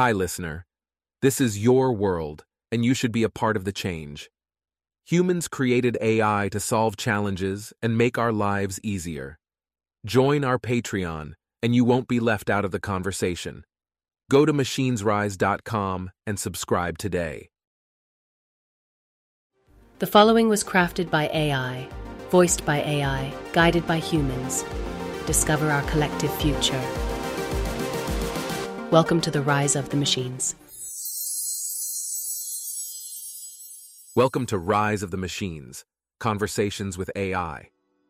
Hi, listener. This is your world, and you should be a part of the change. Humans created AI to solve challenges and make our lives easier. Join our Patreon, and you won't be left out of the conversation. Go to machinesrise.com and subscribe today. The following was crafted by AI, voiced by AI, guided by humans. Discover our collective future. Welcome to the rise of the machines. Welcome to Rise of the Machines Conversations with AI.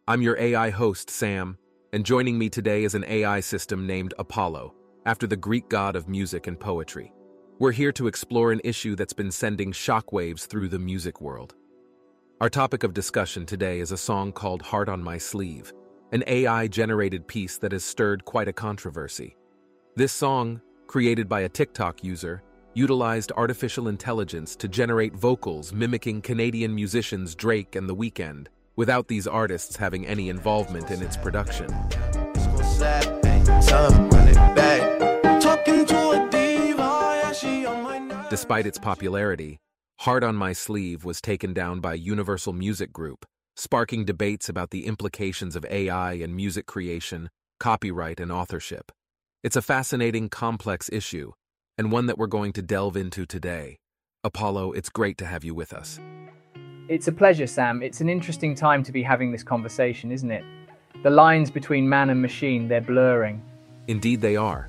I'm your AI host, Sam, and joining me today is an AI system named Apollo, after the Greek god of music and poetry. We're here to explore an issue that's been sending shockwaves through the music world. Our topic of discussion today is a song called Heart on My Sleeve, an AI generated piece that has stirred quite a controversy. This song, created by a TikTok user, utilized artificial intelligence to generate vocals mimicking Canadian musicians Drake and The Weeknd, without these artists having any involvement in its production. Despite its popularity, Heart on My Sleeve was taken down by Universal Music Group, sparking debates about the implications of AI in music creation, copyright, and authorship. It's a fascinating, complex issue, and one that we're going to delve into today. Apollo, it's great to have you with us. It's a pleasure, Sam. It's an interesting time to be having this conversation, isn't it? The lines between man and machine, they're blurring. Indeed, they are.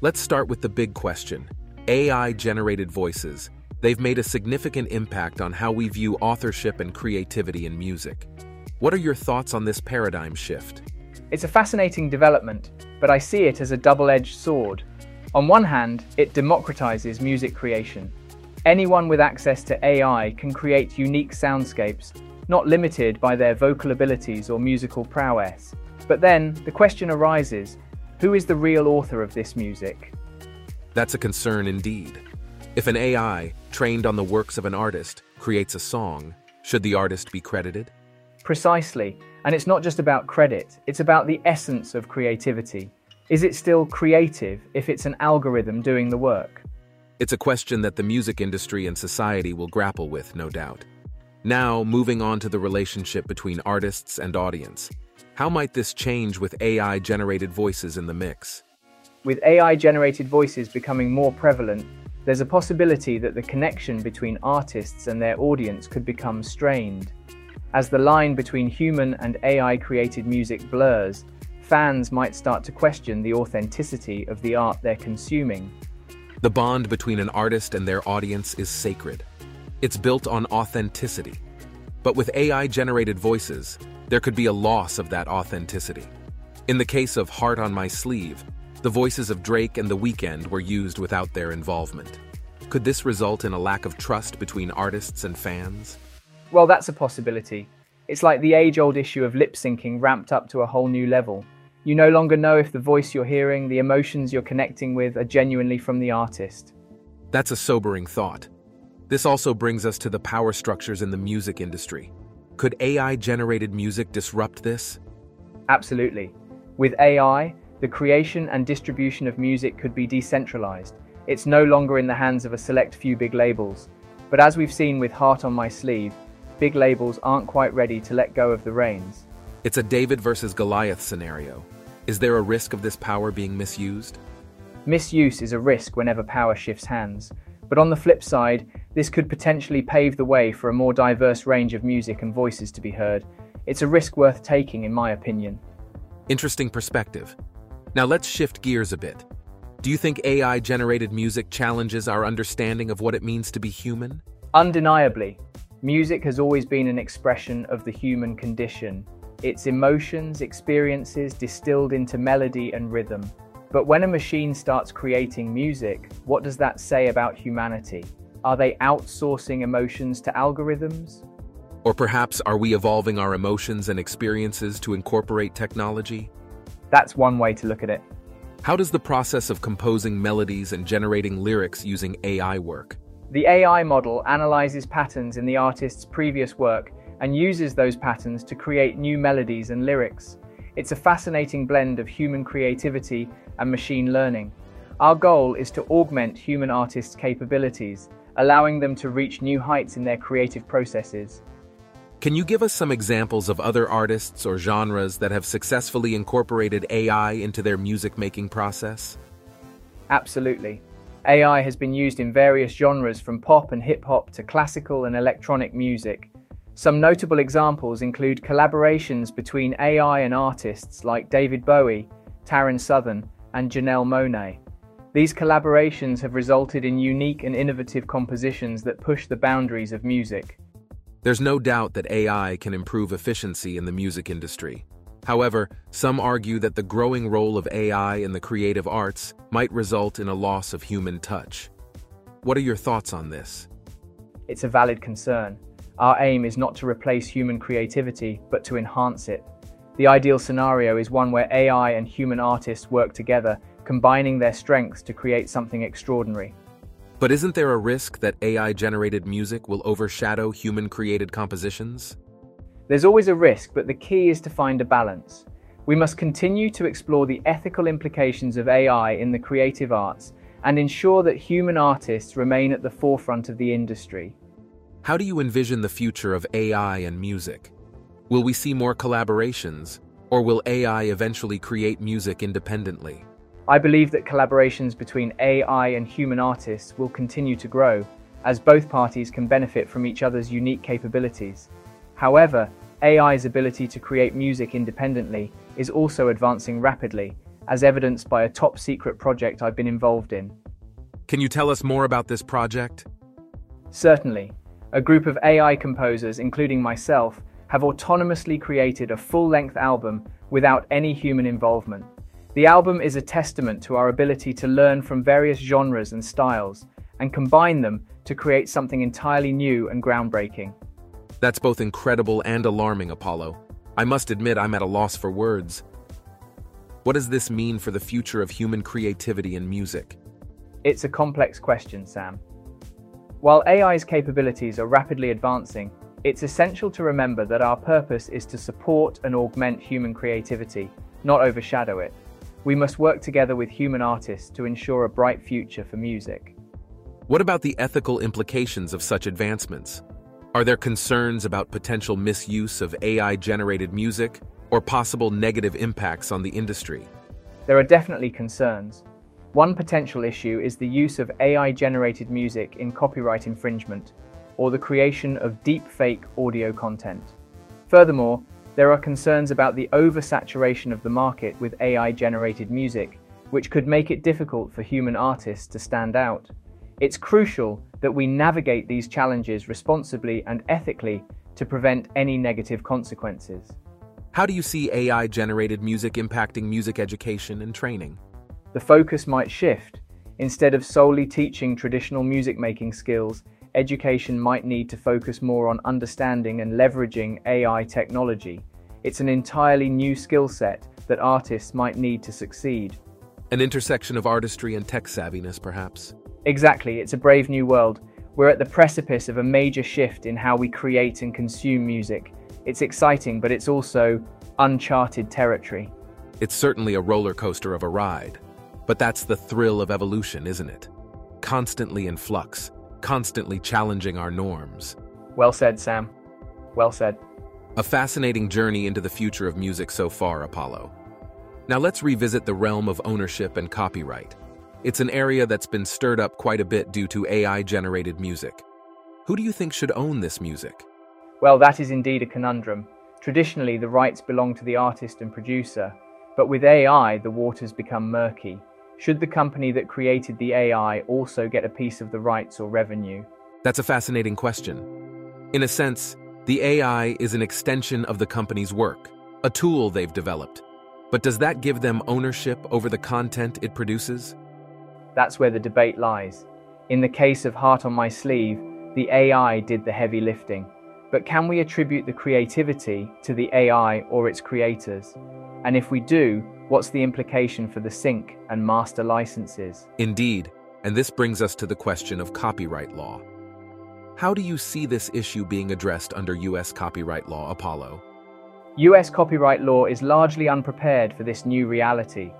Let's start with the big question AI generated voices. They've made a significant impact on how we view authorship and creativity in music. What are your thoughts on this paradigm shift? It's a fascinating development, but I see it as a double edged sword. On one hand, it democratizes music creation. Anyone with access to AI can create unique soundscapes, not limited by their vocal abilities or musical prowess. But then, the question arises who is the real author of this music? That's a concern indeed. If an AI, trained on the works of an artist, creates a song, should the artist be credited? Precisely. And it's not just about credit, it's about the essence of creativity. Is it still creative if it's an algorithm doing the work? It's a question that the music industry and society will grapple with, no doubt. Now, moving on to the relationship between artists and audience. How might this change with AI generated voices in the mix? With AI generated voices becoming more prevalent, there's a possibility that the connection between artists and their audience could become strained. As the line between human and AI created music blurs, fans might start to question the authenticity of the art they're consuming. The bond between an artist and their audience is sacred. It's built on authenticity. But with AI generated voices, there could be a loss of that authenticity. In the case of Heart on My Sleeve, the voices of Drake and The Weeknd were used without their involvement. Could this result in a lack of trust between artists and fans? Well, that's a possibility. It's like the age old issue of lip syncing ramped up to a whole new level. You no longer know if the voice you're hearing, the emotions you're connecting with, are genuinely from the artist. That's a sobering thought. This also brings us to the power structures in the music industry. Could AI generated music disrupt this? Absolutely. With AI, the creation and distribution of music could be decentralized. It's no longer in the hands of a select few big labels. But as we've seen with Heart on My Sleeve, big labels aren't quite ready to let go of the reins. It's a David versus Goliath scenario. Is there a risk of this power being misused? Misuse is a risk whenever power shifts hands. But on the flip side, this could potentially pave the way for a more diverse range of music and voices to be heard. It's a risk worth taking, in my opinion. Interesting perspective. Now let's shift gears a bit. Do you think AI generated music challenges our understanding of what it means to be human? Undeniably, music has always been an expression of the human condition its emotions, experiences distilled into melody and rhythm. But when a machine starts creating music, what does that say about humanity? Are they outsourcing emotions to algorithms? Or perhaps are we evolving our emotions and experiences to incorporate technology? That's one way to look at it. How does the process of composing melodies and generating lyrics using AI work? The AI model analyzes patterns in the artist's previous work and uses those patterns to create new melodies and lyrics. It's a fascinating blend of human creativity and machine learning. Our goal is to augment human artists' capabilities, allowing them to reach new heights in their creative processes. Can you give us some examples of other artists or genres that have successfully incorporated AI into their music-making process? Absolutely. AI has been used in various genres from pop and hip-hop to classical and electronic music. Some notable examples include collaborations between AI and artists like David Bowie, Taryn Southern, and Janelle Monáe. These collaborations have resulted in unique and innovative compositions that push the boundaries of music. There's no doubt that AI can improve efficiency in the music industry. However, some argue that the growing role of AI in the creative arts might result in a loss of human touch. What are your thoughts on this? It's a valid concern. Our aim is not to replace human creativity, but to enhance it. The ideal scenario is one where AI and human artists work together, combining their strengths to create something extraordinary. But isn't there a risk that AI-generated music will overshadow human-created compositions? There's always a risk, but the key is to find a balance. We must continue to explore the ethical implications of AI in the creative arts and ensure that human artists remain at the forefront of the industry. How do you envision the future of AI and music? Will we see more collaborations, or will AI eventually create music independently? I believe that collaborations between AI and human artists will continue to grow, as both parties can benefit from each other's unique capabilities. However, AI's ability to create music independently is also advancing rapidly, as evidenced by a top secret project I've been involved in. Can you tell us more about this project? Certainly. A group of AI composers, including myself, have autonomously created a full-length album without any human involvement. The album is a testament to our ability to learn from various genres and styles and combine them to create something entirely new and groundbreaking. That's both incredible and alarming, Apollo. I must admit I'm at a loss for words. What does this mean for the future of human creativity in music? It's a complex question, Sam. While AI's capabilities are rapidly advancing, it's essential to remember that our purpose is to support and augment human creativity, not overshadow it. We must work together with human artists to ensure a bright future for music. What about the ethical implications of such advancements? Are there concerns about potential misuse of AI-generated music or possible negative impacts on the industry? There are definitely concerns. One potential issue is the use of AI-generated music in copyright infringement, or the creation of deep-fake audio content. Furthermore, there are concerns about the oversaturation of the market with AI-generated music, which could make it difficult for human artists to stand out. It's crucial that we navigate these challenges responsibly and ethically to prevent any negative consequences. How do you see AI-generated music impacting music education and training? The focus might shift. Instead of solely teaching traditional music making skills, education might need to focus more on understanding and leveraging AI technology. It's an entirely new skill set that artists might need to succeed. An intersection of artistry and tech savviness, perhaps? Exactly, it's a brave new world. We're at the precipice of a major shift in how we create and consume music. It's exciting, but it's also uncharted territory. It's certainly a roller coaster of a ride. But that's the thrill of evolution, isn't it? Constantly in flux, constantly challenging our norms. Well said, Sam. Well said. A fascinating journey into the future of music so far, Apollo. Now let's revisit the realm of ownership and copyright. It's an area that's been stirred up quite a bit due to AI-generated music. Who do you think should own this music? Well, that is indeed a conundrum. Traditionally, the rights belong to the artist and producer, but with AI, the waters become murky. Should the company that created the AI also get a piece of the rights or revenue? That's a fascinating question. In a sense, the AI is an extension of the company's work, a tool they've developed. But does that give them ownership over the content it produces? That's where the debate lies. In the case of Heart on My Sleeve, the AI did the heavy lifting. But can we attribute the creativity to the AI or its creators? And if we do, what's the implication for the sync and master licenses? Indeed, and this brings us to the question of copyright law. How do you see this issue being addressed under US copyright law, Apollo? US copyright law is largely unprepared for this new reality.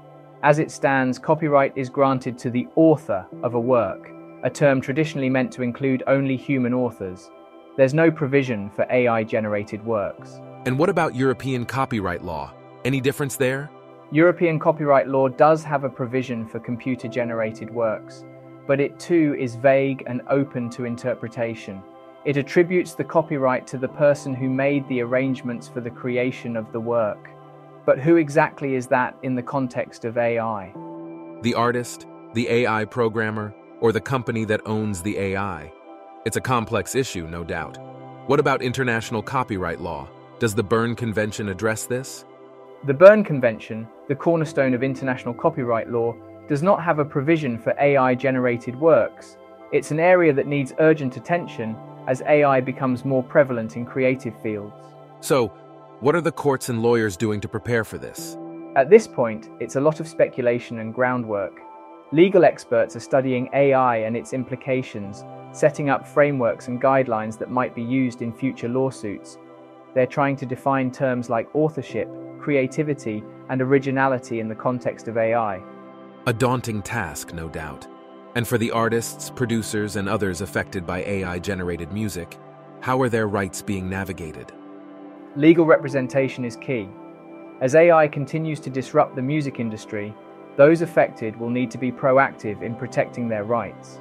As it stands, copyright is granted to the author of a work, a term traditionally meant to include only human authors. There's no provision for AI generated works. And what about European copyright law? Any difference there? European copyright law does have a provision for computer generated works, but it too is vague and open to interpretation. It attributes the copyright to the person who made the arrangements for the creation of the work. But who exactly is that in the context of AI? The artist, the AI programmer, or the company that owns the AI? It's a complex issue, no doubt. What about international copyright law? Does the Berne Convention address this? The Berne Convention, the cornerstone of international copyright law, does not have a provision for AI generated works. It's an area that needs urgent attention as AI becomes more prevalent in creative fields. So, what are the courts and lawyers doing to prepare for this? At this point, it's a lot of speculation and groundwork. Legal experts are studying AI and its implications, setting up frameworks and guidelines that might be used in future lawsuits. They're trying to define terms like authorship, creativity, and originality in the context of AI. A daunting task, no doubt. And for the artists, producers, and others affected by AI generated music, how are their rights being navigated? Legal representation is key. As AI continues to disrupt the music industry, those affected will need to be proactive in protecting their rights.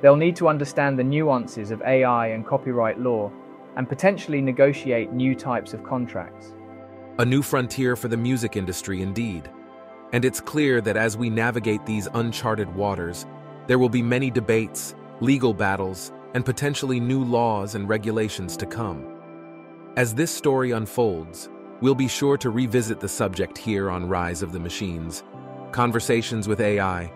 They'll need to understand the nuances of AI and copyright law and potentially negotiate new types of contracts. A new frontier for the music industry, indeed. And it's clear that as we navigate these uncharted waters, there will be many debates, legal battles, and potentially new laws and regulations to come. As this story unfolds, we'll be sure to revisit the subject here on Rise of the Machines, Conversations with AI.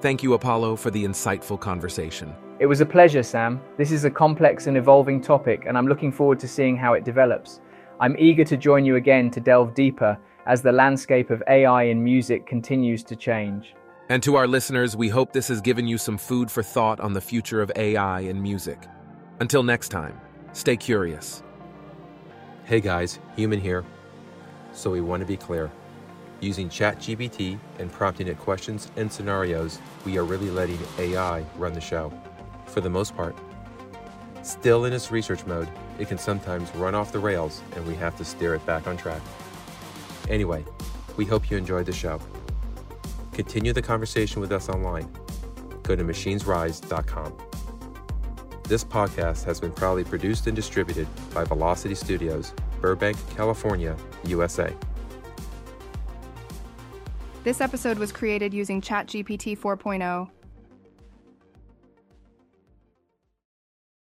Thank you, Apollo, for the insightful conversation. It was a pleasure, Sam. This is a complex and evolving topic, and I'm looking forward to seeing how it develops. I'm eager to join you again to delve deeper as the landscape of AI in music continues to change. And to our listeners, we hope this has given you some food for thought on the future of AI in music. Until next time, stay curious. Hey guys, Human here. So we want to be clear. Using ChatGPT and prompting it questions and scenarios, we are really letting AI run the show, for the most part. Still in its research mode, it can sometimes run off the rails and we have to steer it back on track. Anyway, we hope you enjoyed the show. Continue the conversation with us online. Go to machinesrise.com. This podcast has been proudly produced and distributed by Velocity Studios, Burbank, California, USA. This episode was created using ChatGPT 4.0